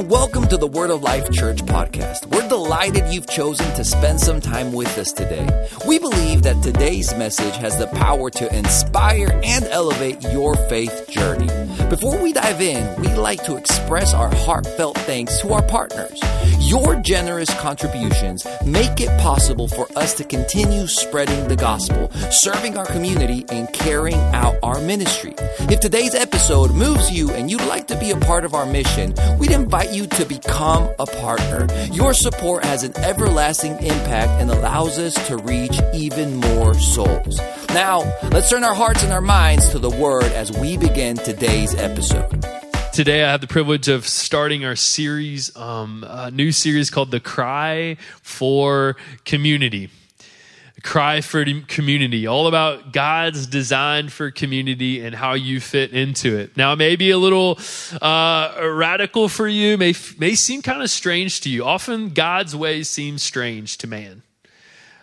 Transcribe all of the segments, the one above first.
and welcome to the Word of Life Church podcast. We're delighted you've chosen to spend some time with us today. We believe that today's message has the power to inspire and elevate your faith journey. Before we dive in, we'd like to express our heartfelt thanks to our partners. Your generous contributions make it possible for us to continue spreading the gospel, serving our community, and carrying out our ministry. If today's episode moves you and you'd like to be a part of our mission, we'd invite you to become a partner. Your support has an everlasting impact and allows us to reach even more souls. Now, let's turn our hearts and our minds to the Word as we begin today's episode. Today, I have the privilege of starting our series, um, a new series called The Cry for Community. Cry for Community, all about God's design for community and how you fit into it. Now, it may be a little uh, radical for you, may, may seem kind of strange to you. Often, God's ways seem strange to man.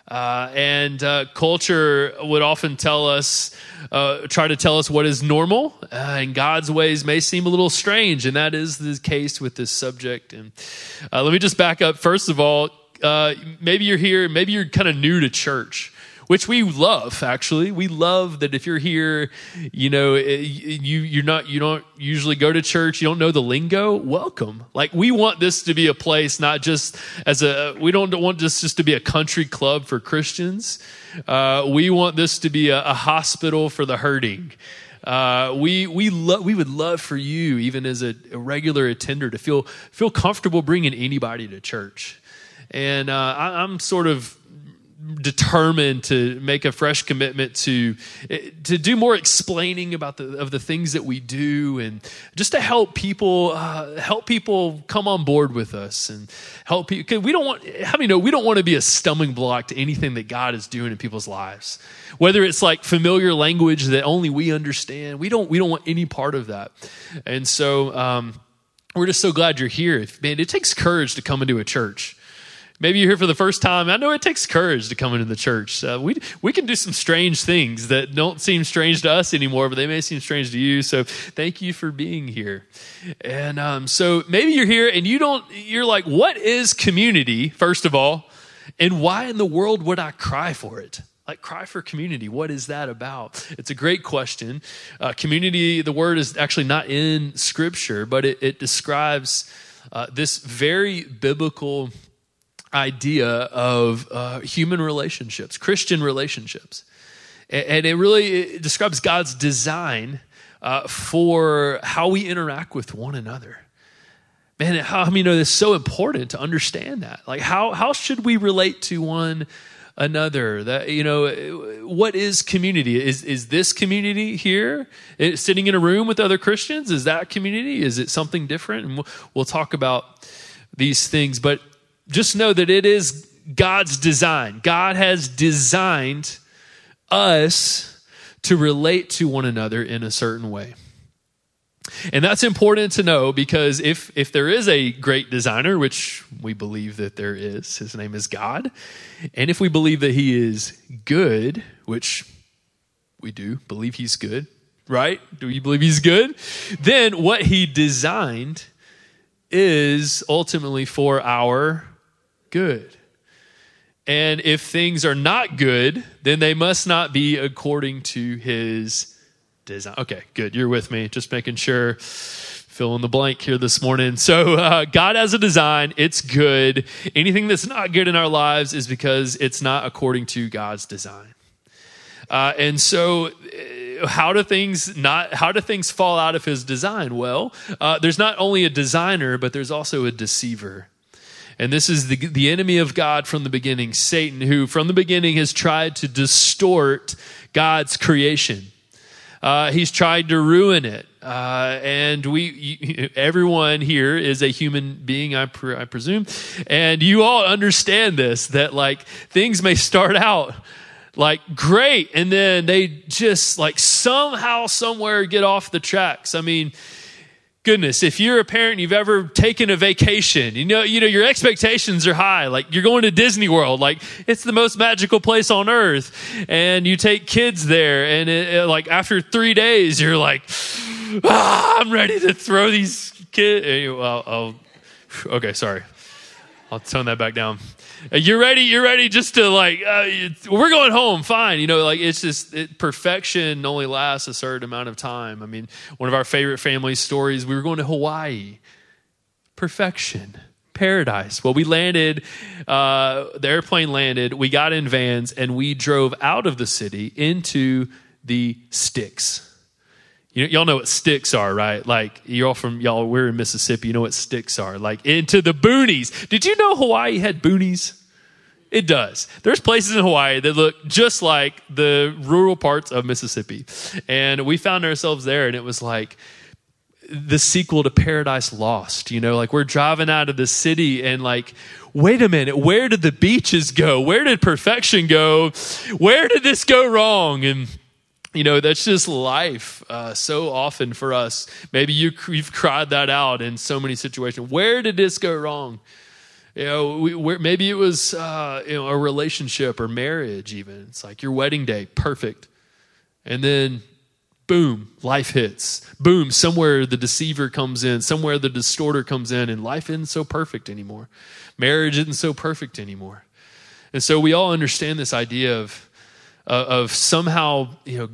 Uh, and uh, culture would often tell us, uh, try to tell us what is normal, uh, and God's ways may seem a little strange, and that is the case with this subject. And uh, let me just back up. First of all, uh, maybe you're here, maybe you're kind of new to church which we love actually. We love that if you're here you know eh, you you're not you don't usually go to church you don't know the lingo welcome. Like we want this to be a place not just as a we don't want this just to be a country club for christians. Uh, we want this to be a, a hospital for the hurting. Uh, we we lo- we would love for you, even as a, a, regular attender, to feel feel comfortable bringing anybody to church. And uh, I, I'm sort of determined to make a fresh commitment to to do more explaining about the of the things that we do and just to help people uh, help people come on board with us and help people we don't want how many know we don't want to be a stumbling block to anything that God is doing in people's lives? Whether it's like familiar language that only we understand we don't we don't want any part of that. And so um, we're just so glad you're here. Man it takes courage to come into a church Maybe you're here for the first time. I know it takes courage to come into the church. Uh, we we can do some strange things that don't seem strange to us anymore, but they may seem strange to you. So thank you for being here. And um, so maybe you're here and you don't. You're like, what is community? First of all, and why in the world would I cry for it? Like, cry for community. What is that about? It's a great question. Uh, community, the word is actually not in scripture, but it, it describes uh, this very biblical idea of uh, human relationships, Christian relationships. And, it really describes God's design uh, for how we interact with one another. Man, how I mean, you know, it's so important to understand that. Like, how how should we relate to one another? That you know, what is community? Is is this community here it, sitting in a room with other Christians? Is that community? Is it something different? And we'll, we'll talk about these things, but just know that it is God's design. God has designed us to relate to one another in a certain way. And that's important to know because if, if there is a great designer, which we believe that there is, his name is God, and if we believe that he is good, which we do believe he's good, right? Do you believe he's good? Then what he designed is ultimately for our good. And if things are not good, then they must not be according to his design. Okay, good. You're with me. Just making sure. Fill in the blank here this morning. So, uh, God has a design. It's good. Anything that's not good in our lives is because it's not according to God's design. Uh, and so, uh, how do things not? How do things fall out of His design? Well, uh, there's not only a designer, but there's also a deceiver. And this is the, the enemy of God from the beginning, Satan, who from the beginning has tried to distort God's creation. Uh, he's tried to ruin it. Uh, and we, everyone here is a human being, I, I presume. And you all understand this that like things may start out like great and then they just like somehow somewhere get off the tracks i mean goodness, if you're a parent, you've ever taken a vacation, you know, you know, your expectations are high. Like you're going to Disney World, like it's the most magical place on earth. And you take kids there and it, it, like after three days, you're like, ah, I'm ready to throw these kids. I'll, Okay, sorry. I'll tone that back down. You're ready. You're ready just to like. Uh, we're going home. Fine. You know, like it's just it, perfection only lasts a certain amount of time. I mean, one of our favorite family stories. We were going to Hawaii. Perfection, paradise. Well, we landed. Uh, the airplane landed. We got in vans and we drove out of the city into the sticks. You y'all know what sticks are, right? Like y'all from y'all, we're in Mississippi. You know what sticks are? Like into the boonies. Did you know Hawaii had boonies? It does. There's places in Hawaii that look just like the rural parts of Mississippi, and we found ourselves there, and it was like the sequel to Paradise Lost. You know, like we're driving out of the city, and like wait a minute, where did the beaches go? Where did perfection go? Where did this go wrong? And you know that's just life uh, so often for us. Maybe you, you've cried that out in so many situations. Where did this go wrong? You know we, where, maybe it was uh, you know a relationship or marriage even. It's like your wedding day perfect. And then boom life hits. Boom somewhere the deceiver comes in somewhere the distorter comes in and life isn't so perfect anymore. Marriage isn't so perfect anymore. And so we all understand this idea of of somehow you know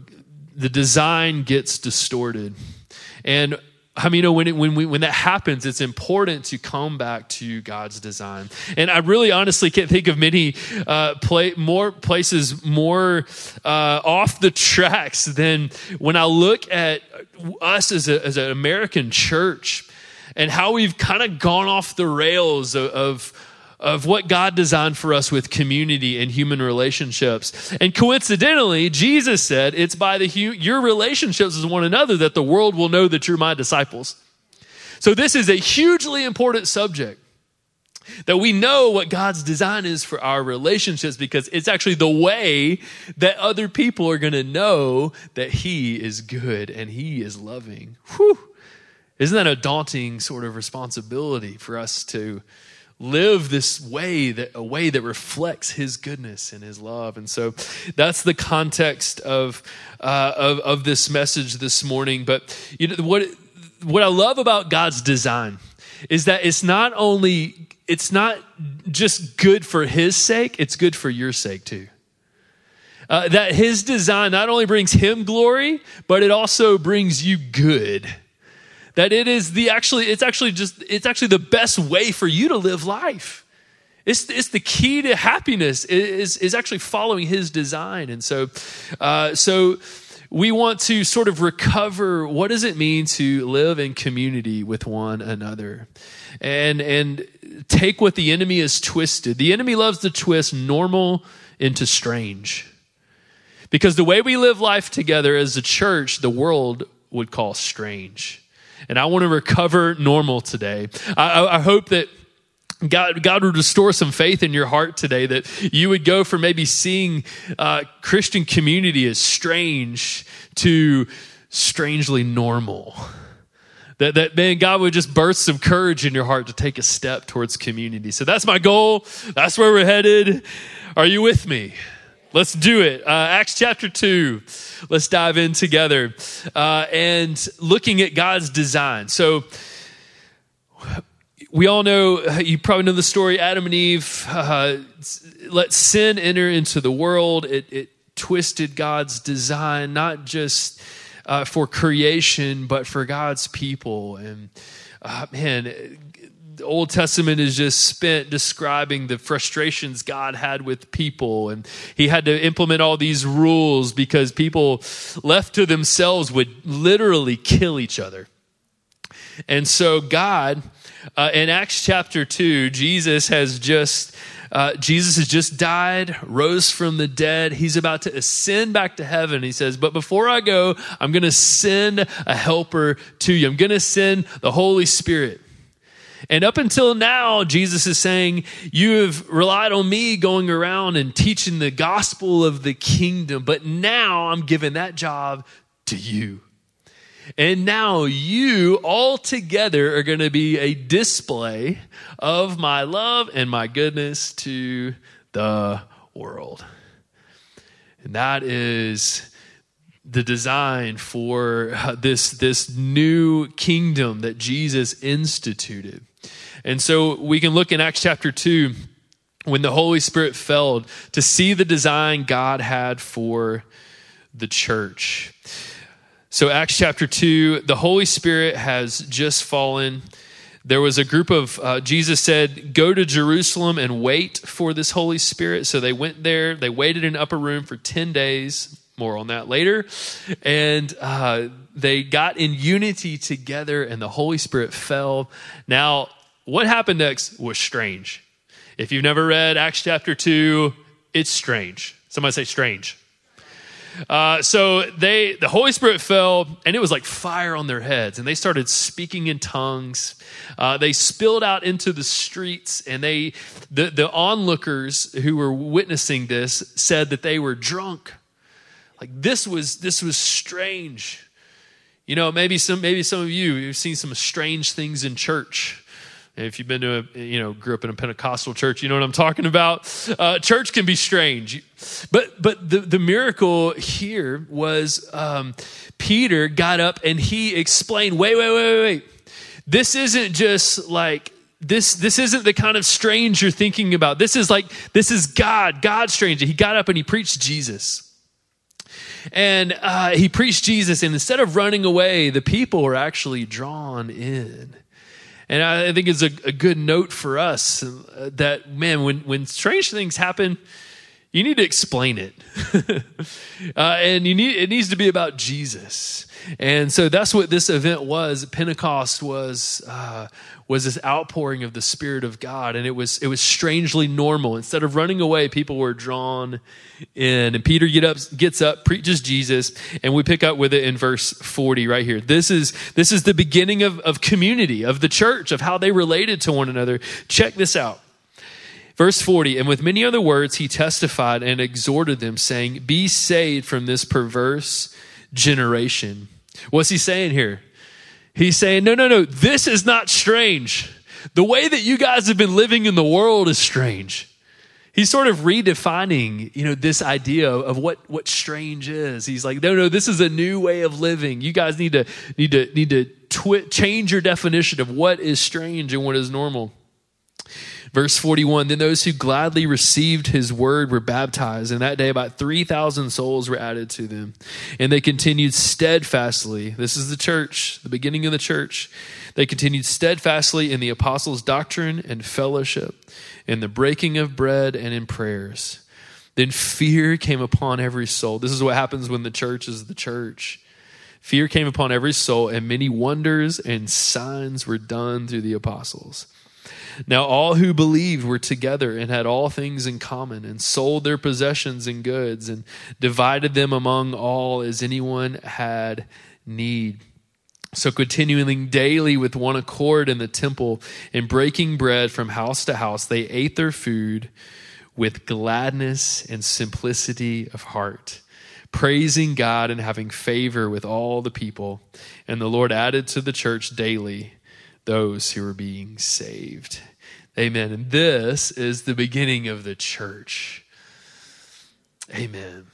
the design gets distorted and I mean, you know, when, it, when, we, when that happens, it's important to come back to God's design. And I really honestly can't think of many uh, play, more places more uh, off the tracks than when I look at us as, a, as an American church and how we've kind of gone off the rails of, of of what God designed for us with community and human relationships. And coincidentally, Jesus said, It's by the your relationships with one another that the world will know that you're my disciples. So, this is a hugely important subject that we know what God's design is for our relationships because it's actually the way that other people are going to know that He is good and He is loving. Whew. Isn't that a daunting sort of responsibility for us to live this way that a way that reflects his goodness and his love. And so that's the context of uh, of, of this message this morning. But you know what what i love about god's design is that it's not only it's not just good for his sake it's good for your sake too. Uh, that his design not only brings him glory but it also brings you good that it is the actually it's actually just it's actually the best way for you to live life. It's, it's the key to happiness is, is actually following his design. And so uh, so we want to sort of recover what does it mean to live in community with one another. And and take what the enemy has twisted. The enemy loves to twist normal into strange. Because the way we live life together as a church the world would call strange and I want to recover normal today. I, I hope that God, God would restore some faith in your heart today that you would go from maybe seeing uh, Christian community as strange to strangely normal. That, that man, God would just burst some courage in your heart to take a step towards community. So that's my goal. That's where we're headed. Are you with me? Let's do it. Uh, Acts chapter 2. Let's dive in together. Uh, and looking at God's design. So, we all know, you probably know the story Adam and Eve uh, let sin enter into the world. It, it twisted God's design, not just uh, for creation, but for God's people. And uh, man, the Old Testament is just spent describing the frustrations God had with people. And he had to implement all these rules because people left to themselves would literally kill each other. And so, God, uh, in Acts chapter 2, Jesus has just. Uh, Jesus has just died, rose from the dead. He's about to ascend back to heaven. He says, But before I go, I'm going to send a helper to you. I'm going to send the Holy Spirit. And up until now, Jesus is saying, You have relied on me going around and teaching the gospel of the kingdom, but now I'm giving that job to you. And now you all together are going to be a display of my love and my goodness to the world. And that is the design for uh, this, this new kingdom that Jesus instituted. And so we can look in Acts chapter 2 when the Holy Spirit fell to see the design God had for the church. So, Acts chapter 2, the Holy Spirit has just fallen. There was a group of, uh, Jesus said, Go to Jerusalem and wait for this Holy Spirit. So they went there. They waited in an upper room for 10 days. More on that later. And uh, they got in unity together, and the Holy Spirit fell. Now, what happened next was strange. If you've never read Acts chapter 2, it's strange. Somebody say strange. Uh, so they, the Holy Spirit fell, and it was like fire on their heads, and they started speaking in tongues. Uh, they spilled out into the streets, and they, the, the onlookers who were witnessing this, said that they were drunk. Like this was this was strange. You know, maybe some maybe some of you you've seen some strange things in church. If you've been to a, you know, grew up in a Pentecostal church, you know what I'm talking about. Uh, church can be strange, but but the the miracle here was um, Peter got up and he explained. Wait, wait, wait, wait, wait. This isn't just like this this isn't the kind of strange you're thinking about. This is like this is God, God strange. He got up and he preached Jesus. And uh, he preached Jesus, and instead of running away, the people were actually drawn in. And I think it's a, a good note for us uh, that, man, when, when strange things happen, you need to explain it. uh, and you need, it needs to be about Jesus. And so that's what this event was. Pentecost was, uh, was this outpouring of the Spirit of God, and it was it was strangely normal. Instead of running away, people were drawn in. And Peter get up, gets up, preaches Jesus, and we pick up with it in verse forty right here. This is this is the beginning of, of community of the church of how they related to one another. Check this out. Verse 40, and with many other words, he testified and exhorted them, saying, Be saved from this perverse generation. What's he saying here? He's saying, no, no, no, this is not strange. The way that you guys have been living in the world is strange. He's sort of redefining, you know, this idea of what what strange is. He's like, no, no, this is a new way of living. You guys need to need to need to twi- change your definition of what is strange and what is normal. Verse 41 Then those who gladly received his word were baptized, and that day about 3,000 souls were added to them. And they continued steadfastly. This is the church, the beginning of the church. They continued steadfastly in the apostles' doctrine and fellowship, in the breaking of bread and in prayers. Then fear came upon every soul. This is what happens when the church is the church. Fear came upon every soul, and many wonders and signs were done through the apostles. Now all who believed were together and had all things in common, and sold their possessions and goods, and divided them among all as anyone had need. So, continuing daily with one accord in the temple and breaking bread from house to house, they ate their food with gladness and simplicity of heart, praising God and having favor with all the people. And the Lord added to the church daily those who are being saved. Amen. And this is the beginning of the church. Amen.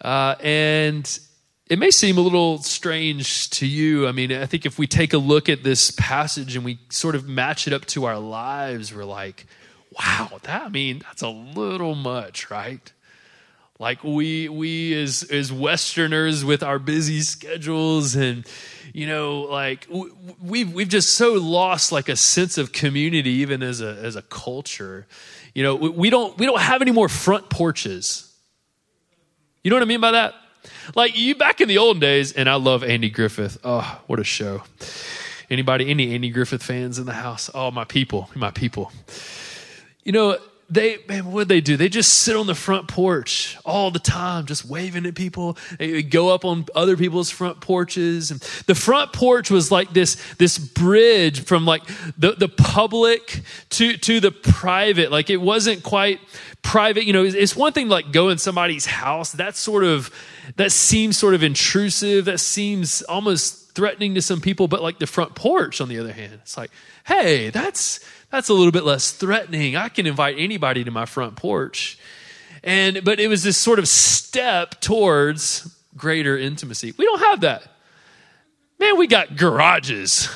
Uh, and it may seem a little strange to you. I mean, I think if we take a look at this passage and we sort of match it up to our lives, we're like, wow, that, I mean, that's a little much, right? Like we we as as Westerners with our busy schedules and you know like we've we've just so lost like a sense of community even as a as a culture. You know we don't we don't have any more front porches. You know what I mean by that? Like you back in the old days, and I love Andy Griffith. Oh, what a show! Anybody, any Andy Griffith fans in the house? Oh, my people, my people. You know, they man, what they do? They just sit on the front porch all the time, just waving at people. They go up on other people's front porches. And the front porch was like this, this bridge from like the, the public to, to the private. Like it wasn't quite private. You know, it's one thing to like go in somebody's house. That's sort of, that seems sort of intrusive. That seems almost threatening to some people. But like the front porch, on the other hand, it's like, hey, that's, that's a little bit less threatening. I can invite anybody to my front porch. And but it was this sort of step towards greater intimacy. We don't have that. Man, we got garages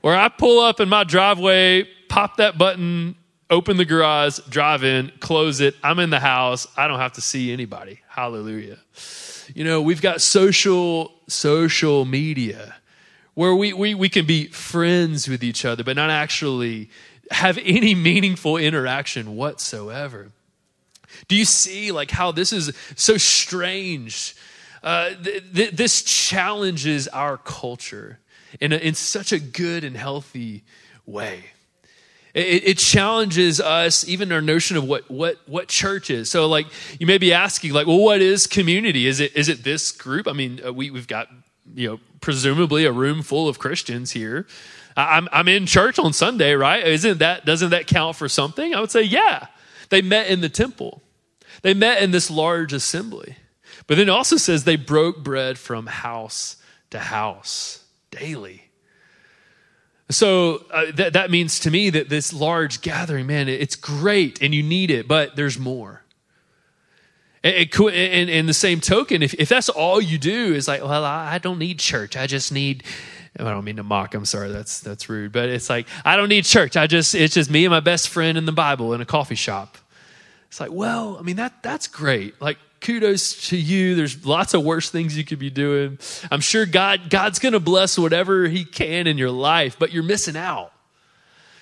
where I pull up in my driveway, pop that button, open the garage, drive in, close it. I'm in the house. I don't have to see anybody. Hallelujah. You know, we've got social social media where we, we, we can be friends with each other, but not actually have any meaningful interaction whatsoever. Do you see like how this is so strange? Uh, th- th- this challenges our culture in, a, in such a good and healthy way. It, it, challenges us, even our notion of what, what, what church is. So, like, you may be asking, like, well, what is community? Is it, is it this group? I mean, uh, we, we've got, you know, presumably a room full of Christians here. I'm, I'm in church on Sunday, right? Isn't that, doesn't that count for something? I would say, yeah. They met in the temple. They met in this large assembly. But then it also says they broke bread from house to house daily. So uh, that, that means to me that this large gathering, man, it's great and you need it, but there's more. And, and, and the same token, if, if that's all you do is like, well, I don't need church. I just need, I don't mean to mock. I'm sorry. That's, that's rude. But it's like, I don't need church. I just, it's just me and my best friend in the Bible in a coffee shop. It's like, well, I mean, that, that's great. Like, kudos to you. There's lots of worse things you could be doing. I'm sure God God's going to bless whatever he can in your life, but you're missing out.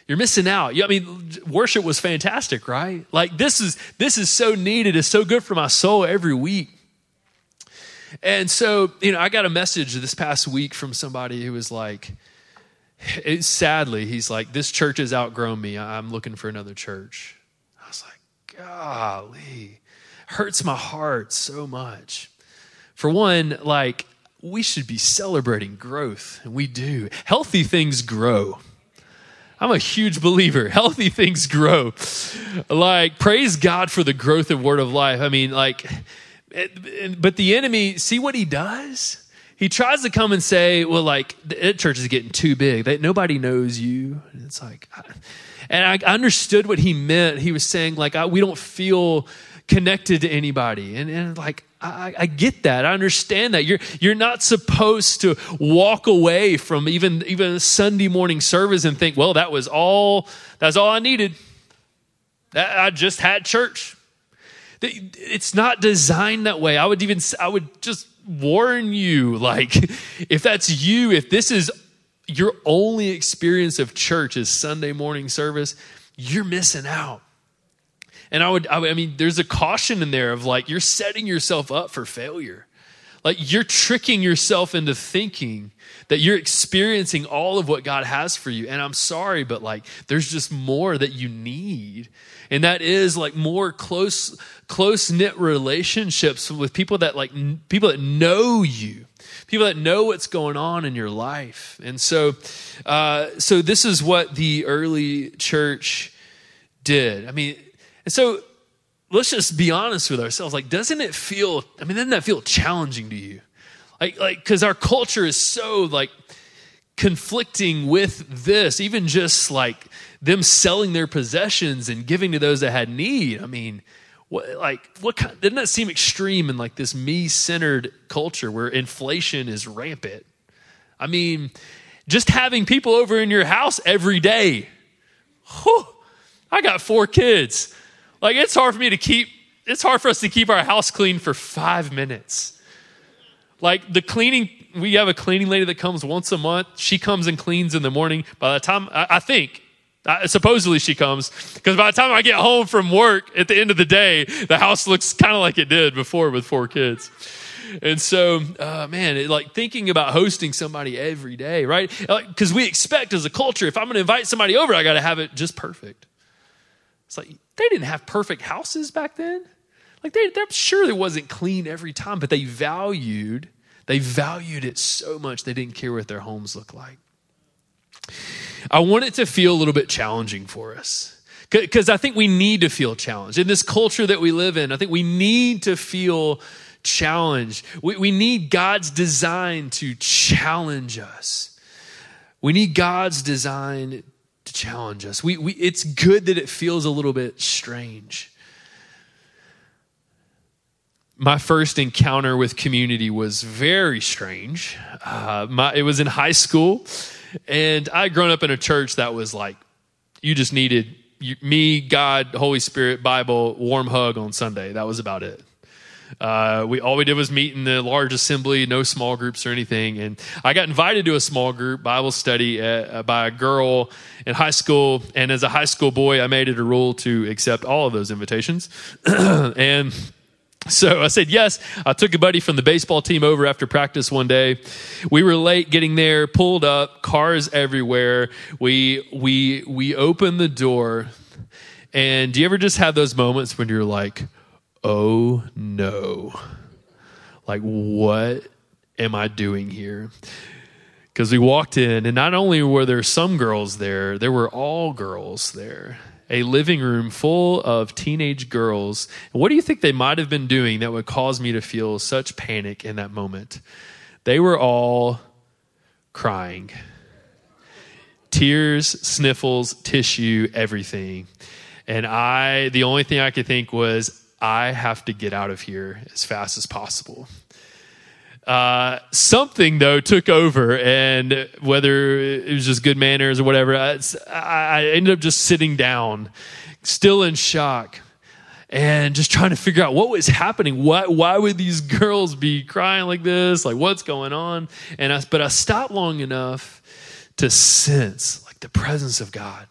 You're missing out. I mean, worship was fantastic, right? Like this is this is so needed. It's so good for my soul every week. And so, you know, I got a message this past week from somebody who was like, it, sadly, he's like, this church has outgrown me. I'm looking for another church. I was like, golly hurts my heart so much. For one, like, we should be celebrating growth, and we do. Healthy things grow. I'm a huge believer. Healthy things grow. Like, praise God for the growth of Word of Life. I mean, like, but the enemy, see what he does? He tries to come and say, well, like, the church is getting too big. That nobody knows you. And it's like, and I understood what he meant. He was saying, like, we don't feel connected to anybody. And, and like, I, I, get that. I understand that. You're, you're not supposed to walk away from even, even a Sunday morning service and think, well, that was all, that's all I needed. I just had church. It's not designed that way. I would even, I would just warn you, like, if that's you, if this is your only experience of church is Sunday morning service, you're missing out. And I would, I, would, I mean, there's a caution in there of like, you're setting yourself up for failure. Like, you're tricking yourself into thinking that you're experiencing all of what God has for you. And I'm sorry, but like, there's just more that you need. And that is like more close, close knit relationships with people that like, people that know you people that know what's going on in your life. And so, uh, so this is what the early church did. I mean, and so let's just be honest with ourselves. Like, doesn't it feel, I mean, doesn't that feel challenging to you? Like, like, because our culture is so like conflicting with this, even just like them selling their possessions and giving to those that had need. I mean, what, like, what kind, doesn't that seem extreme in like this me centered culture where inflation is rampant? I mean, just having people over in your house every day. Whew, I got four kids. Like it's hard for me to keep, it's hard for us to keep our house clean for five minutes. Like the cleaning, we have a cleaning lady that comes once a month. She comes and cleans in the morning. By the time, I, I think, uh, supposedly she comes, because by the time I get home from work at the end of the day, the house looks kind of like it did before with four kids. And so, uh, man, it, like thinking about hosting somebody every day, right? Because like, we expect as a culture, if I'm going to invite somebody over, I got to have it just perfect. It's like they didn't have perfect houses back then. Like they, I'm sure it wasn't clean every time, but they valued, they valued it so much they didn't care what their homes looked like. I want it to feel a little bit challenging for us because I think we need to feel challenged. In this culture that we live in, I think we need to feel challenged. We, we need God's design to challenge us. We need God's design challenge us. We, we, it's good that it feels a little bit strange. my first encounter with community was very strange. Uh, my, it was in high school, and I had grown up in a church that was like, you just needed you, me, God, Holy Spirit, Bible, warm hug on Sunday. That was about it. Uh, we all we did was meet in the large assembly, no small groups or anything. And I got invited to a small group Bible study at, uh, by a girl in high school. And as a high school boy, I made it a rule to accept all of those invitations. and so I said yes. I took a buddy from the baseball team over after practice one day. We were late getting there, pulled up, cars everywhere. We we we opened the door. And do you ever just have those moments when you're like, "Oh no." Like what am I doing here? Because we walked in, and not only were there some girls there, there were all girls there a living room full of teenage girls. What do you think they might have been doing that would cause me to feel such panic in that moment? They were all crying. Tears, sniffles, tissue, everything. And I, the only thing I could think was, I have to get out of here as fast as possible. Uh, something though took over, and whether it was just good manners or whatever, I, I ended up just sitting down, still in shock, and just trying to figure out what was happening. Why why would these girls be crying like this? Like what's going on? And I, but I stopped long enough to sense like the presence of God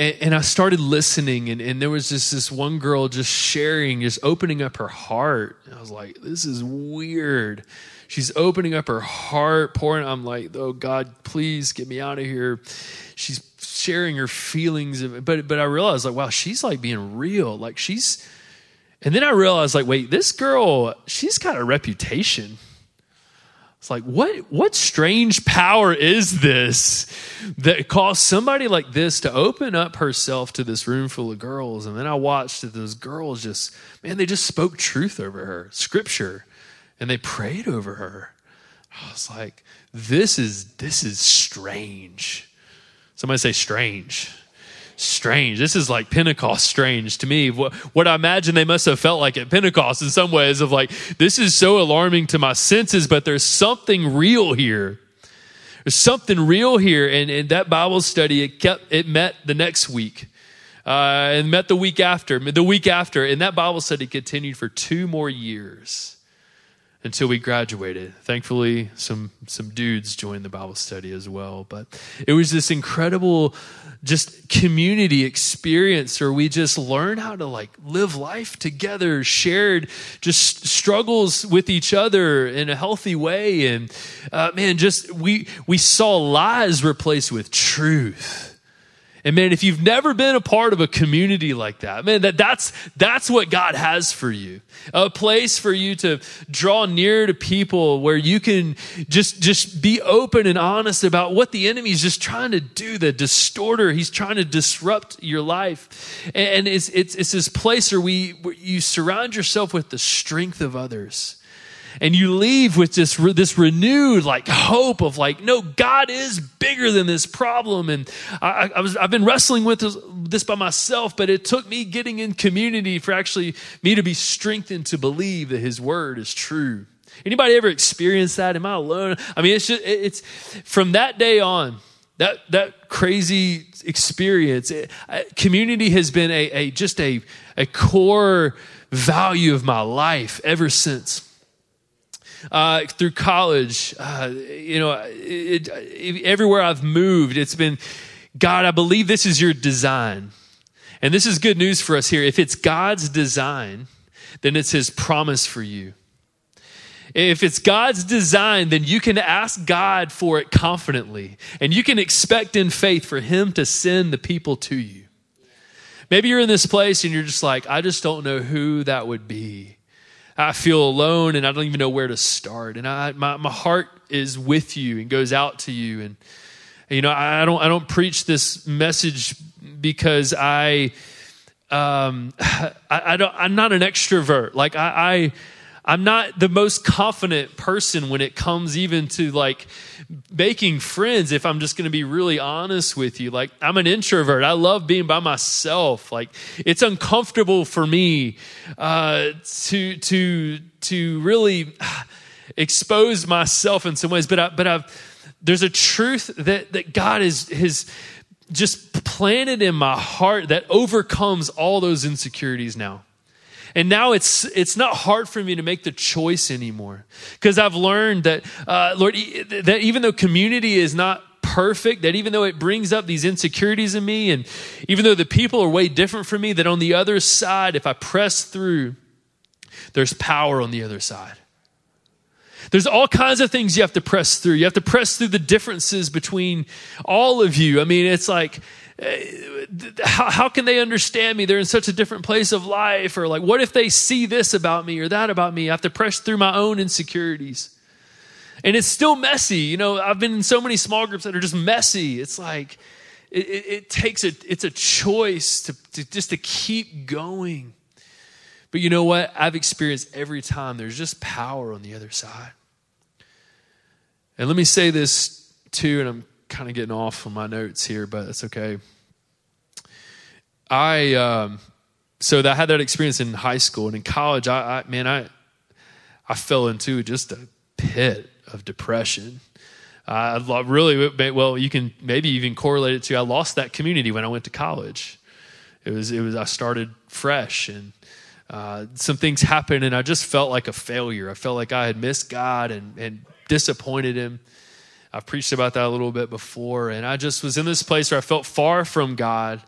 and, and, I started listening, and, and there was just this one girl just sharing, just opening up her heart. And I was like, this is weird. She's opening up her heart, pouring. I'm like, oh God, please get me out of here. She's sharing her feelings, but but I realized like, wow, she's like being real. Like she's, and then I realized like, wait, this girl, she's got a reputation it's like, what, what strange power is this that caused somebody like this to open up herself to this room full of girls? And then I watched that those girls just, man, they just spoke truth over her, scripture, and they prayed over her. I was like, this is, this is strange. Somebody say strange strange. This is like Pentecost strange to me. What, what I imagine they must have felt like at Pentecost in some ways of like, this is so alarming to my senses, but there's something real here. There's something real here. And, and that Bible study, it kept, it met the next week. Uh, and met the week after, the week after, and that Bible study continued for two more years until we graduated. Thankfully, some some dudes joined the Bible study as well. But it was this incredible just community experience where we just learn how to like live life together, shared just struggles with each other in a healthy way. And uh, man, just we we saw lies replaced with truth and man, if you've never been a part of a community like that, man, that, that's, that's what God has for you. A place for you to draw near to people where you can just, just be open and honest about what the enemy is just trying to do, the distorter. He's trying to disrupt your life. And it's, it's, it's this place where we, where you surround yourself with the strength of others and you leave with this this renewed like hope of like no god is bigger than this problem. And i, I was i've been wrestling with this, this by myself but it took me getting in community for actually me to be strengthened to believe that his word is true. Anybody ever experienced that? Am i alone? I mean it's just it's from that day on that that crazy experience it, community has been a, a just a, a core value of my life ever since uh, through college, uh, you know, it, it, everywhere I've moved, it's been, God, I believe this is your design. And this is good news for us here. If it's God's design, then it's his promise for you. If it's God's design, then you can ask God for it confidently. And you can expect in faith for him to send the people to you. Maybe you're in this place and you're just like, I just don't know who that would be. I feel alone and I don't even know where to start. And I, my, my heart is with you and goes out to you. And, you know, I don't, I don't preach this message because I, um, I, I don't, I'm not an extrovert. Like I, I'm not the most confident person when it comes even to like making friends, if I'm just going to be really honest with you. Like, I'm an introvert. I love being by myself. Like, it's uncomfortable for me uh, to, to, to really expose myself in some ways. But, I, but I've, there's a truth that, that God is, has just planted in my heart that overcomes all those insecurities now. And now it's it's not hard for me to make the choice anymore because I've learned that uh, Lord that even though community is not perfect, that even though it brings up these insecurities in me, and even though the people are way different from me, that on the other side, if I press through, there's power on the other side. There's all kinds of things you have to press through. You have to press through the differences between all of you. I mean, it's like Uh, how, how can they understand me? They're in such a different place of life. Or like, what if they see this about me or that about me? I have to press through my own insecurities. And it's still messy. You know, I've been in so many small groups that are just messy. It's like, it, it, it takes a, it's a choice to, to just to keep going. But you know what? I've experienced every time there's just power on the other side. And let me say this too, and I'm kind of getting off on my notes here, but it's okay. I um, so I had that experience in high school and in college. I, I man, I I fell into just a pit of depression. I really well. You can maybe even correlate it to I lost that community when I went to college. It was it was I started fresh and uh, some things happened and I just felt like a failure. I felt like I had missed God and and disappointed Him. I've preached about that a little bit before, and I just was in this place where I felt far from God.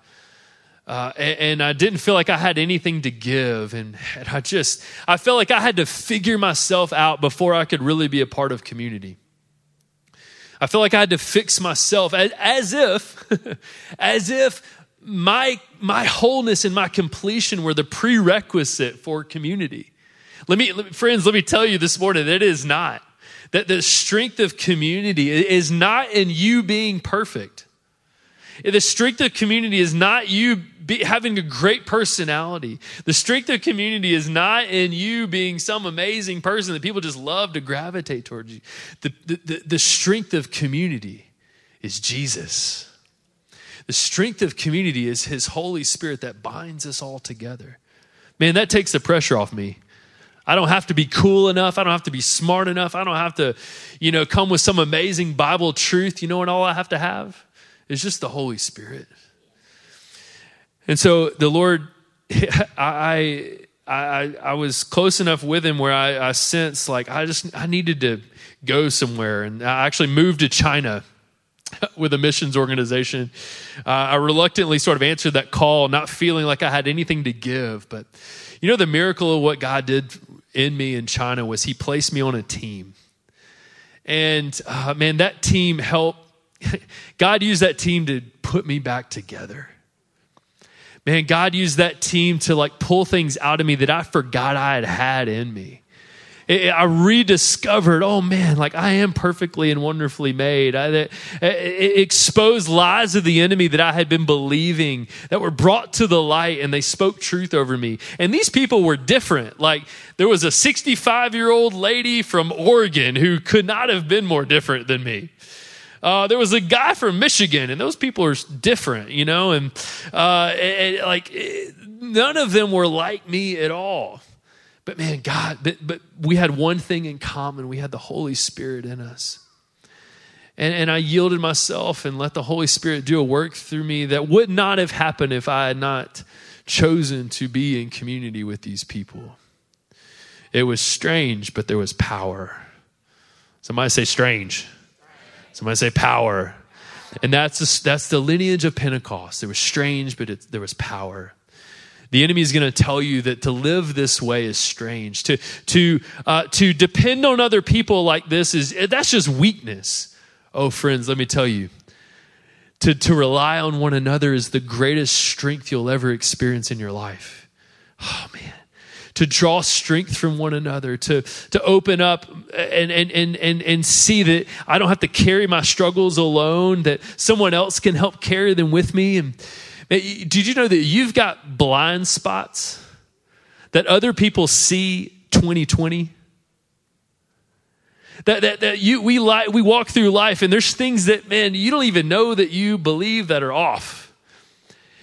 Uh, and, and, I didn't feel like I had anything to give. And, and I just, I felt like I had to figure myself out before I could really be a part of community. I felt like I had to fix myself as, as if, as if my, my wholeness and my completion were the prerequisite for community. Let me, let friends, let me tell you this morning, that it is not that the strength of community is not in you being perfect. The strength of community is not you be, having a great personality. The strength of community is not in you being some amazing person that people just love to gravitate towards you. The, the, the, the strength of community is Jesus. The strength of community is His Holy Spirit that binds us all together. Man, that takes the pressure off me. I don't have to be cool enough. I don't have to be smart enough. I don't have to, you know, come with some amazing Bible truth. You know what all I have to have? Is just the Holy Spirit. And so the Lord, I, I, I was close enough with him where I, I sensed like I just I needed to go somewhere, and I actually moved to China with a missions organization. Uh, I reluctantly sort of answered that call, not feeling like I had anything to give, but you know, the miracle of what God did in me in China was He placed me on a team. And uh, man, that team helped, God used that team to put me back together. Man, God used that team to like pull things out of me that I forgot I had had in me. I rediscovered, oh man, like I am perfectly and wonderfully made. I, it, it exposed lies of the enemy that I had been believing that were brought to the light and they spoke truth over me. And these people were different. Like there was a 65 year old lady from Oregon who could not have been more different than me. Uh, there was a guy from Michigan, and those people are different, you know, and, uh, like none of them were like me at all. But man, God, but, but we had one thing in common. We had the Holy Spirit in us. And, and I yielded myself and let the Holy Spirit do a work through me that would not have happened if I had not chosen to be in community with these people. It was strange, but there was power. Somebody say strange. Somebody say power. And that's, that's the lineage of Pentecost. It was strange, but it, there was power. The enemy is going to tell you that to live this way is strange. To, to, uh, to depend on other people like this is, that's just weakness. Oh, friends, let me tell you. To, to rely on one another is the greatest strength you'll ever experience in your life. Oh, man to draw strength from one another, to, to open up and, and, and, and, and see that I don't have to carry my struggles alone, that someone else can help carry them with me. And did you know that you've got blind spots that other people see 2020? That, that, that you, we, li- we walk through life and there's things that, man, you don't even know that you believe that are off.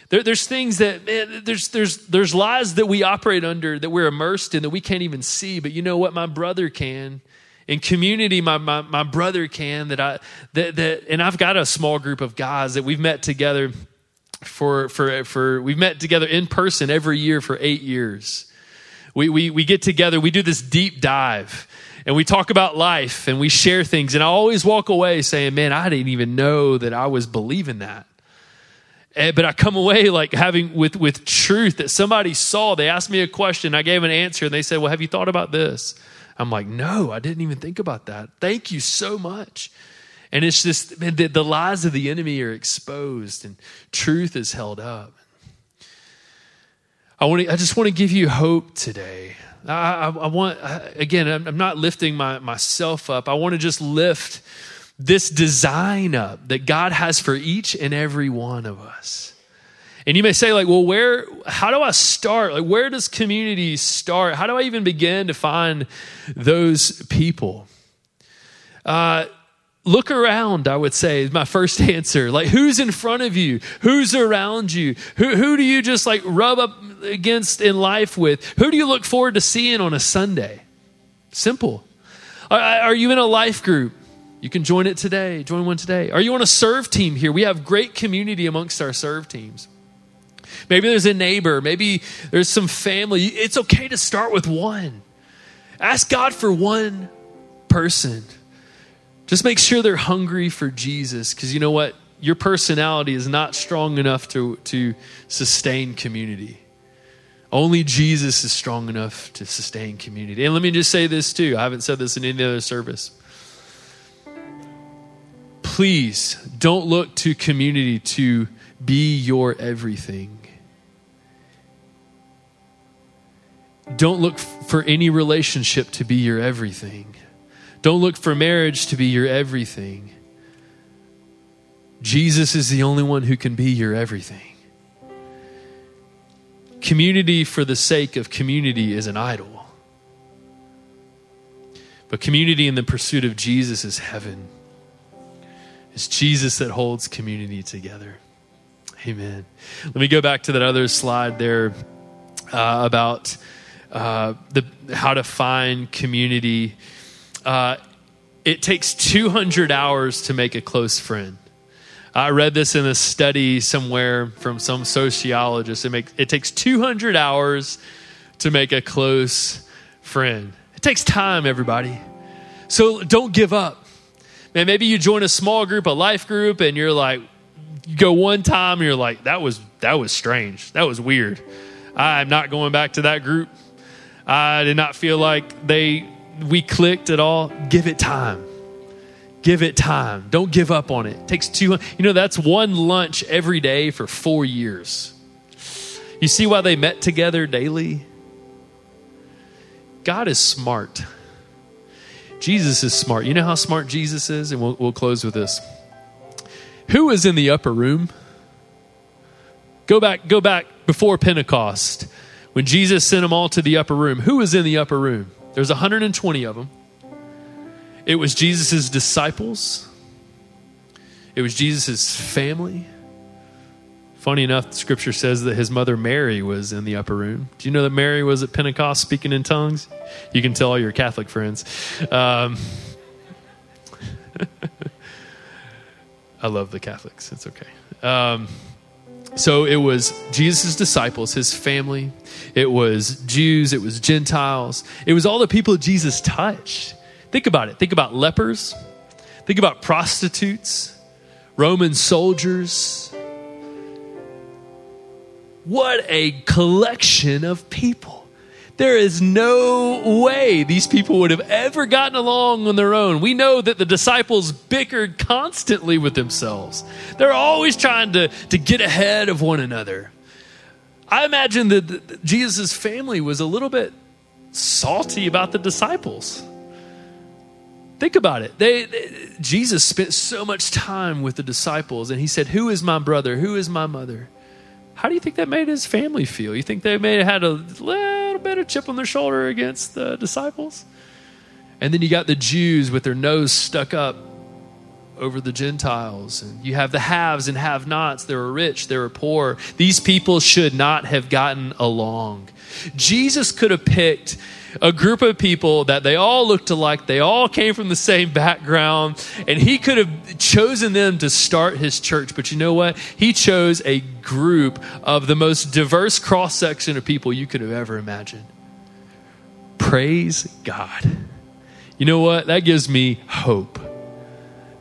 There, there's things that, man, there's, there's, there's lies that we operate under that we're immersed in that we can't even see. But you know what? My brother can. In community, my, my, my brother can. That I, that, that, and I've got a small group of guys that we've met together for, for, for, we've met together in person every year for eight years. We, we, we get together, we do this deep dive and we talk about life and we share things. And I always walk away saying, man, I didn't even know that I was believing that. And, but I come away like having with, with truth that somebody saw. They asked me a question, I gave an answer, and they said, Well, have you thought about this? I'm like, No, I didn't even think about that. Thank you so much. And it's just man, the, the lies of the enemy are exposed and truth is held up. I want to, I just want to give you hope today. I, I, I want, again, I'm, I'm not lifting my, myself up. I want to just lift this design up that God has for each and every one of us. And you may say, like, well, where, how do I start? Like, where does community start? How do I even begin to find those people? Uh, look around, I would say, is my first answer. Like, who's in front of you? Who's around you? Who, who do you just like rub up against in life with? Who do you look forward to seeing on a Sunday? Simple. Are, are you in a life group? You can join it today. Join one today. Are you on a serve team here? We have great community amongst our serve teams. Maybe there's a neighbor. Maybe there's some family. It's okay to start with one. Ask God for one person. Just make sure they're hungry for Jesus because you know what? Your personality is not strong enough to, to sustain community. Only Jesus is strong enough to sustain community. And let me just say this too. I haven't said this in any other service. Please don't look to community to be your everything. Don't look for any relationship to be your everything. Don't look for marriage to be your everything. Jesus is the only one who can be your everything. Community for the sake of community is an idol. But community in the pursuit of Jesus is heaven. It's Jesus that holds community together. Amen. Let me go back to that other slide there uh, about uh, the, how to find community uh, it takes 200 hours to make a close friend. I read this in a study somewhere from some sociologist. It, make, it takes 200 hours to make a close friend. It takes time, everybody. So don't give up. Man, maybe you join a small group, a life group, and you're like, you go one time you're like, that was that was strange. That was weird. I'm not going back to that group. I did not feel like they we clicked at all, give it time. Give it time. Don't give up on it. It takes two, you know, that's one lunch every day for four years. You see why they met together daily? God is smart. Jesus is smart. You know how smart Jesus is? And we'll, we'll close with this. Who was in the upper room? Go back, go back before Pentecost. When Jesus sent them all to the upper room, who was in the upper room? There's 120 of them. It was Jesus' disciples, it was Jesus' family. Funny enough, scripture says that his mother Mary was in the upper room. Do you know that Mary was at Pentecost speaking in tongues? You can tell all your Catholic friends. Um, I love the Catholics. It's okay. Um, so it was Jesus' disciples, his family. It was Jews. It was Gentiles. It was all the people Jesus touched. Think about it. Think about lepers. Think about prostitutes, Roman soldiers. What a collection of people. There is no way these people would have ever gotten along on their own. We know that the disciples bickered constantly with themselves. They're always trying to, to get ahead of one another. I imagine that Jesus' family was a little bit salty about the disciples. Think about it. They, they, Jesus spent so much time with the disciples, and he said, Who is my brother? Who is my mother? How do you think that made his family feel? You think they may have had a little bit of chip on their shoulder against the disciples. And then you got the Jews with their nose stuck up over the Gentiles. And you have the haves and have nots. There were rich, there were poor. These people should not have gotten along. Jesus could have picked a group of people that they all looked alike, they all came from the same background, and he could have chosen them to start his church. But you know what? He chose a group of the most diverse cross section of people you could have ever imagined. Praise God. You know what? That gives me hope.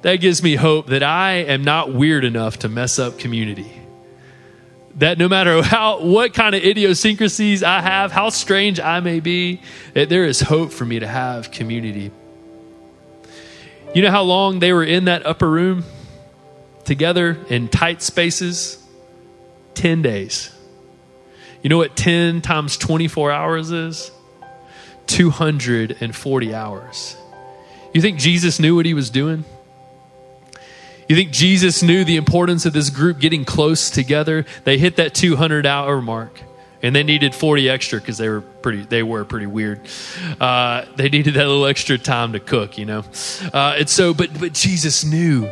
That gives me hope that I am not weird enough to mess up community that no matter how what kind of idiosyncrasies I have, how strange I may be, that there is hope for me to have community. You know how long they were in that upper room together in tight spaces? 10 days. You know what 10 times 24 hours is? 240 hours. You think Jesus knew what he was doing? You think Jesus knew the importance of this group getting close together? They hit that 200 hour mark and they needed 40 extra because they were pretty they were pretty weird. Uh, they needed that little extra time to cook you know? Uh, and so but but jesus knew.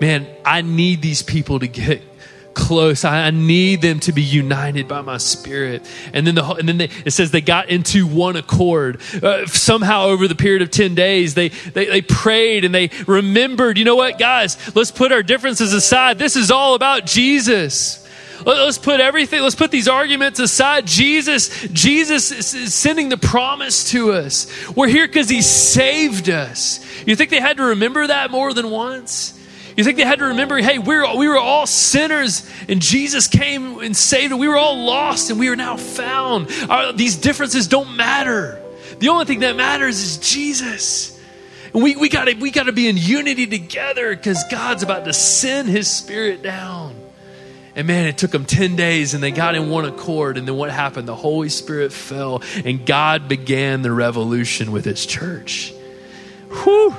Man i need these people to get close. I, need them to be united by my spirit. And then the and then they, it says they got into one accord. Uh, somehow over the period of 10 days, they, they, they prayed and they remembered, you know what, guys, let's put our differences aside. This is all about Jesus. Let's put everything, let's put these arguments aside. Jesus, Jesus is sending the promise to us. We're here because he saved us. You think they had to remember that more than once? You think they had to remember, hey, we were, we were all sinners and Jesus came and saved us. We were all lost and we are now found. Our, these differences don't matter. The only thing that matters is Jesus. And we, we gotta we gotta be in unity together because God's about to send his spirit down. And man, it took them 10 days and they got in one accord. And then what happened? The Holy Spirit fell and God began the revolution with his church. Whew.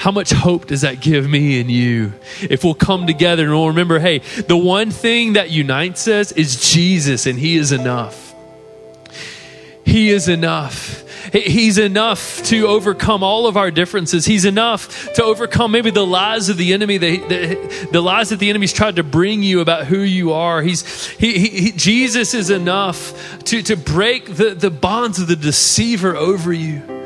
How much hope does that give me and you? If we'll come together and we'll remember, hey, the one thing that unites us is Jesus, and He is enough. He is enough. He's enough to overcome all of our differences. He's enough to overcome maybe the lies of the enemy, the, the, the lies that the enemy's tried to bring you about who you are. He's, he, he, Jesus is enough to, to break the, the bonds of the deceiver over you.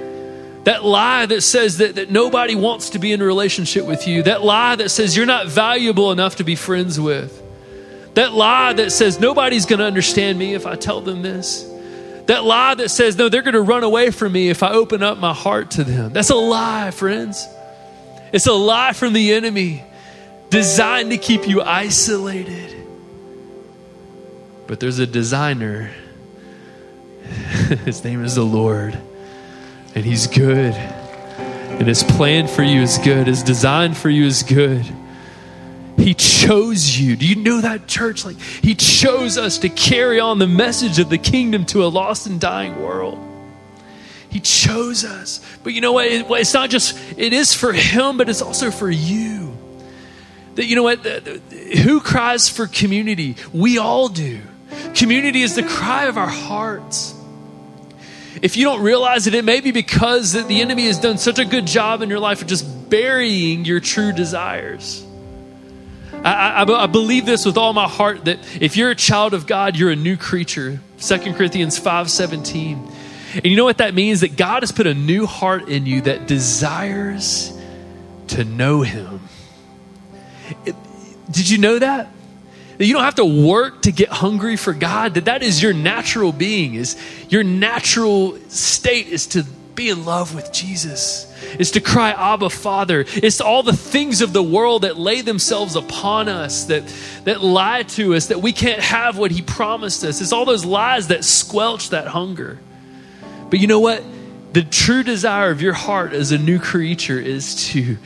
That lie that says that, that nobody wants to be in a relationship with you. That lie that says you're not valuable enough to be friends with. That lie that says nobody's going to understand me if I tell them this. That lie that says, no, they're going to run away from me if I open up my heart to them. That's a lie, friends. It's a lie from the enemy designed to keep you isolated. But there's a designer. His name is the Lord and He's good. And His plan for you is good, His design for you is good. He chose you. Do you know that, church? Like, He chose us to carry on the message of the kingdom to a lost and dying world. He chose us. But you know what? It's not just, it is for Him, but it's also for you. That, you know what? Who cries for community? We all do. Community is the cry of our hearts if you don't realize it, it may be because that the enemy has done such a good job in your life of just burying your true desires. I, I, I, believe this with all my heart that if you're a child of God, you're a new creature. 2 Corinthians 5 17. And you know what that means? That God has put a new heart in you that desires to know Him. It, did you know that? That you don't have to work to get hungry for God, that that is your natural being, is your natural state is to be in love with Jesus. Is to cry, Abba, Father. It's all the things of the world that lay themselves upon us, that, that lie to us, that we can't have what He promised us. It's all those lies that squelch that hunger. But you know what? The true desire of your heart as a new creature is to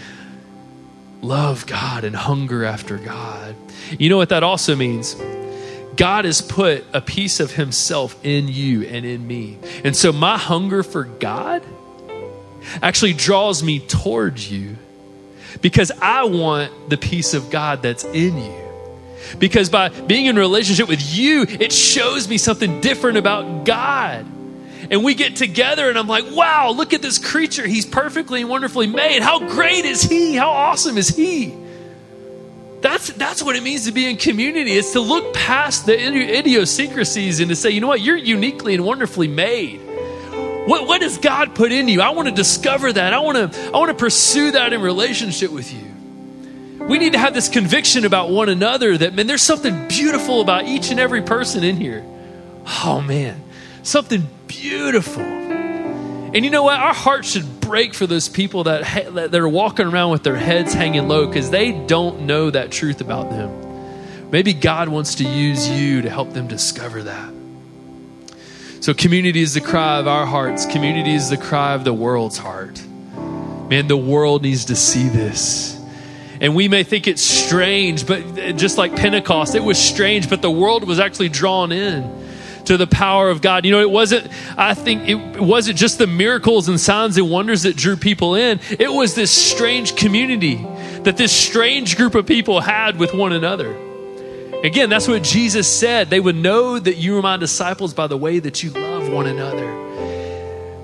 love God and hunger after God. You know what that also means? God has put a piece of Himself in you and in me. And so my hunger for God actually draws me towards you because I want the peace of God that's in you. Because by being in relationship with you, it shows me something different about God. And we get together, and I'm like, wow, look at this creature. He's perfectly and wonderfully made. How great is he? How awesome is he? That's, that's what it means to be in community. It's to look past the idiosyncrasies and to say, you know what, you're uniquely and wonderfully made. What, what does God put in you? I want to discover that. I want to, I want to pursue that in relationship with you. We need to have this conviction about one another that, man, there's something beautiful about each and every person in here. Oh, man, something beautiful. And you know what? Our hearts should break for those people that, that are walking around with their heads hanging low because they don't know that truth about them. Maybe God wants to use you to help them discover that. So, community is the cry of our hearts, community is the cry of the world's heart. Man, the world needs to see this. And we may think it's strange, but just like Pentecost, it was strange, but the world was actually drawn in to the power of God. You know, it wasn't, I think, it wasn't just the miracles and signs and wonders that drew people in. It was this strange community that this strange group of people had with one another. Again, that's what Jesus said. They would know that you are my disciples by the way that you love one another.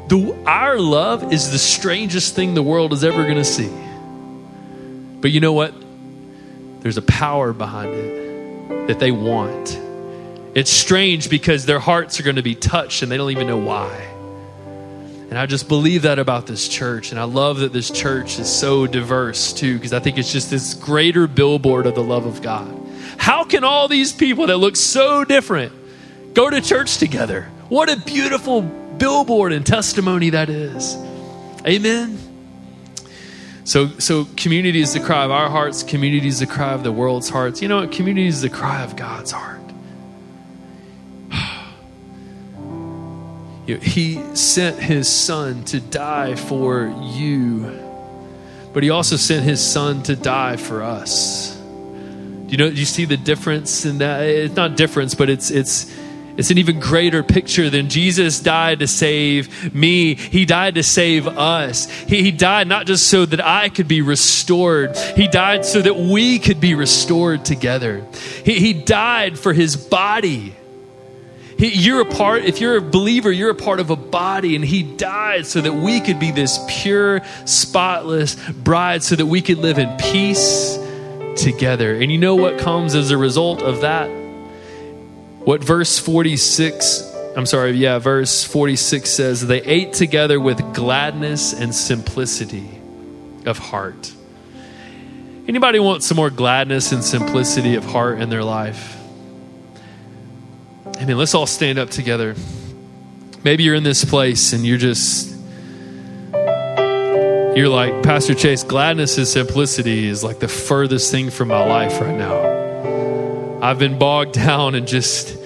The, our love is the strangest thing the world is ever going to see. But you know what? There's a power behind it that they want. It's strange because their hearts are going to be touched and they don't even know why. And I just believe that about this church. And I love that this church is so diverse too, because I think it's just this greater billboard of the love of God. How can all these people that look so different go to church together? What a beautiful billboard and testimony that is. Amen. So, so community is the cry of our hearts. Community is the cry of the world's hearts. You know what? Community is the cry of God's heart. He sent his son to die for you, but he also sent his son to die for us Do you know, do you see the difference in that? It's not difference, but it's it's it's an even greater picture than Jesus died to save me. He died to save us. He, he died not just so that I could be restored, He died so that we could be restored together. He, he died for His body. He, you're a part, if you're a believer, you're a part of a body, and He died so that we could be this pure, spotless bride, so that we could live in peace together. And you know what comes as a result of that? What verse 46, I'm sorry, yeah, verse 46 says, they ate together with gladness and simplicity of heart. Anybody want some more gladness and simplicity of heart in their life? I mean, let's all stand up together. Maybe you're in this place and you're just you're like, Pastor Chase, gladness and simplicity is like the furthest thing from my life right now. I've been bogged down and just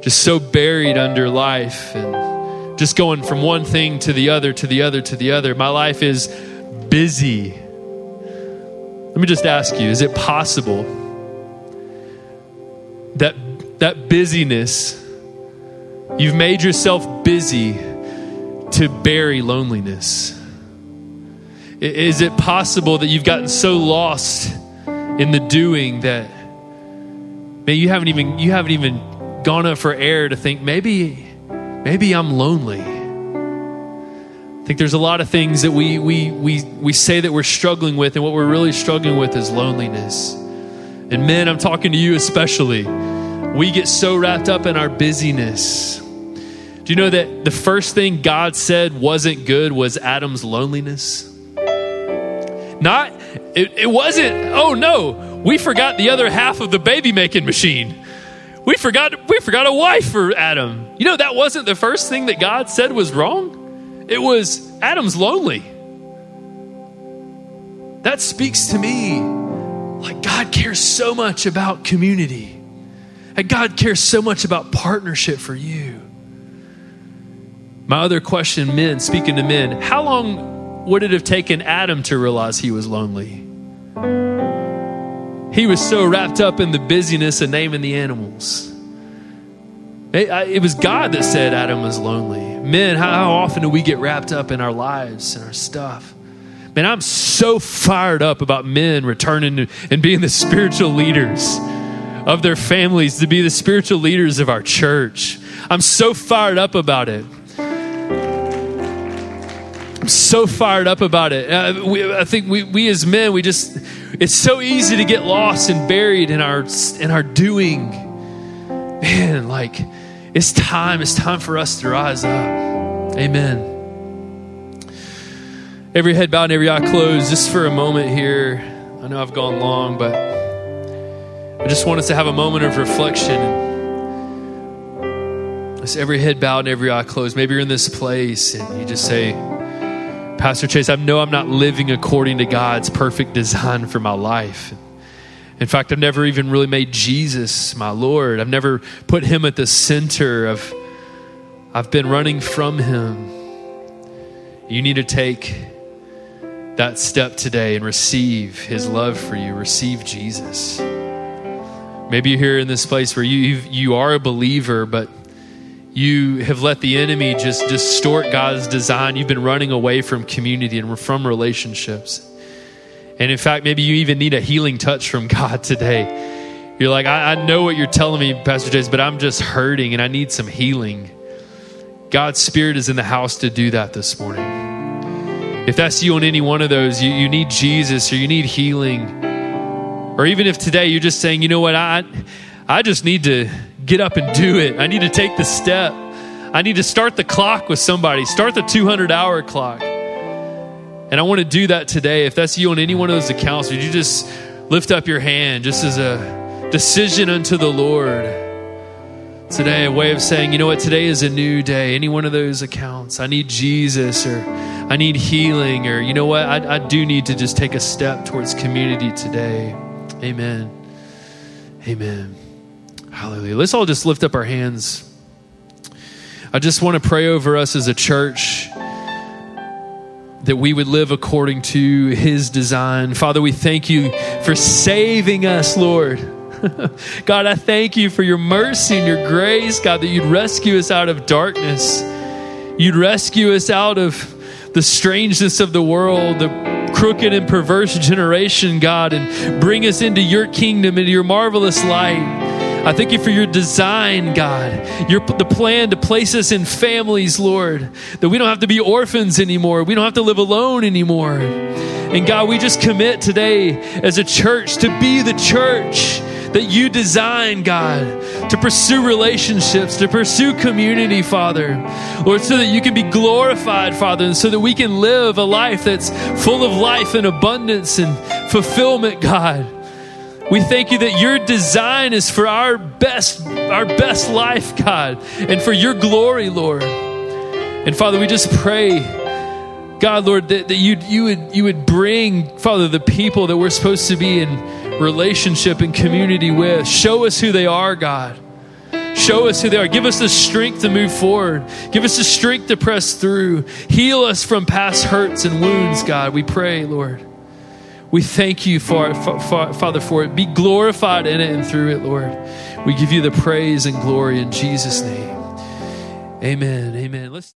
just so buried under life and just going from one thing to the other to the other to the other. My life is busy. Let me just ask you, is it possible that that busyness you've made yourself busy to bury loneliness? Is it possible that you've gotten so lost in the doing that man, you haven't even you haven't even gone up for air to think maybe maybe I'm lonely. I think there's a lot of things that we we we we say that we're struggling with, and what we're really struggling with is loneliness. And men, I'm talking to you especially. We get so wrapped up in our busyness. Do you know that the first thing God said wasn't good was Adam's loneliness? Not, it, it wasn't, oh no, we forgot the other half of the baby making machine. We forgot, we forgot a wife for Adam. You know, that wasn't the first thing that God said was wrong. It was Adam's lonely. That speaks to me like God cares so much about community. And God cares so much about partnership for you. My other question, men, speaking to men, how long would it have taken Adam to realize he was lonely? He was so wrapped up in the busyness of naming the animals. It, it was God that said Adam was lonely. Men, how, how often do we get wrapped up in our lives and our stuff? Man, I'm so fired up about men returning and being the spiritual leaders of their families to be the spiritual leaders of our church. I'm so fired up about it. I'm so fired up about it. Uh, we, I think we, we as men, we just, it's so easy to get lost and buried in our, in our doing. Man, like, it's time. It's time for us to rise up. Amen. Every head bowed and every eye closed, just for a moment here. I know I've gone long, but I just want us to have a moment of reflection. Just every head bowed and every eye closed. Maybe you're in this place and you just say, Pastor Chase, I know I'm not living according to God's perfect design for my life. In fact, I've never even really made Jesus my Lord. I've never put him at the center of I've been running from him. You need to take that step today and receive his love for you. Receive Jesus. Maybe you're here in this place where you you are a believer, but you have let the enemy just distort God's design. You've been running away from community and from relationships. And in fact, maybe you even need a healing touch from God today. You're like, I, I know what you're telling me, Pastor Chase, but I'm just hurting and I need some healing. God's Spirit is in the house to do that this morning. If that's you on any one of those, you, you need Jesus or you need healing. Or even if today you're just saying, you know what, I, I just need to get up and do it. I need to take the step. I need to start the clock with somebody, start the 200 hour clock. And I want to do that today. If that's you on any one of those accounts, would you just lift up your hand just as a decision unto the Lord? Today, a way of saying, you know what, today is a new day. Any one of those accounts. I need Jesus or I need healing or you know what, I, I do need to just take a step towards community today. Amen. Amen. Hallelujah. Let's all just lift up our hands. I just want to pray over us as a church that we would live according to his design. Father, we thank you for saving us, Lord. God, I thank you for your mercy and your grace, God, that you'd rescue us out of darkness. You'd rescue us out of the strangeness of the world, the crooked and perverse generation, God, and bring us into your kingdom, into your marvelous light. I thank you for your design, God. Your, the plan to place us in families, Lord, that we don't have to be orphans anymore. We don't have to live alone anymore. And God, we just commit today as a church to be the church that you designed, God, to pursue relationships, to pursue community, Father. Lord, so that you can be glorified, Father, and so that we can live a life that's full of life and abundance and fulfillment, God. We thank you that your design is for our best, our best life, God, and for your glory, Lord. And Father, we just pray, God, Lord, that, that you, you, would, you would bring, Father, the people that we're supposed to be in relationship and community with. Show us who they are, God. Show us who they are. Give us the strength to move forward. Give us the strength to press through. Heal us from past hurts and wounds, God. We pray, Lord. We thank you, for, for, for, Father, for it. Be glorified in it and through it, Lord. We give you the praise and glory in Jesus' name. Amen. Amen. Let's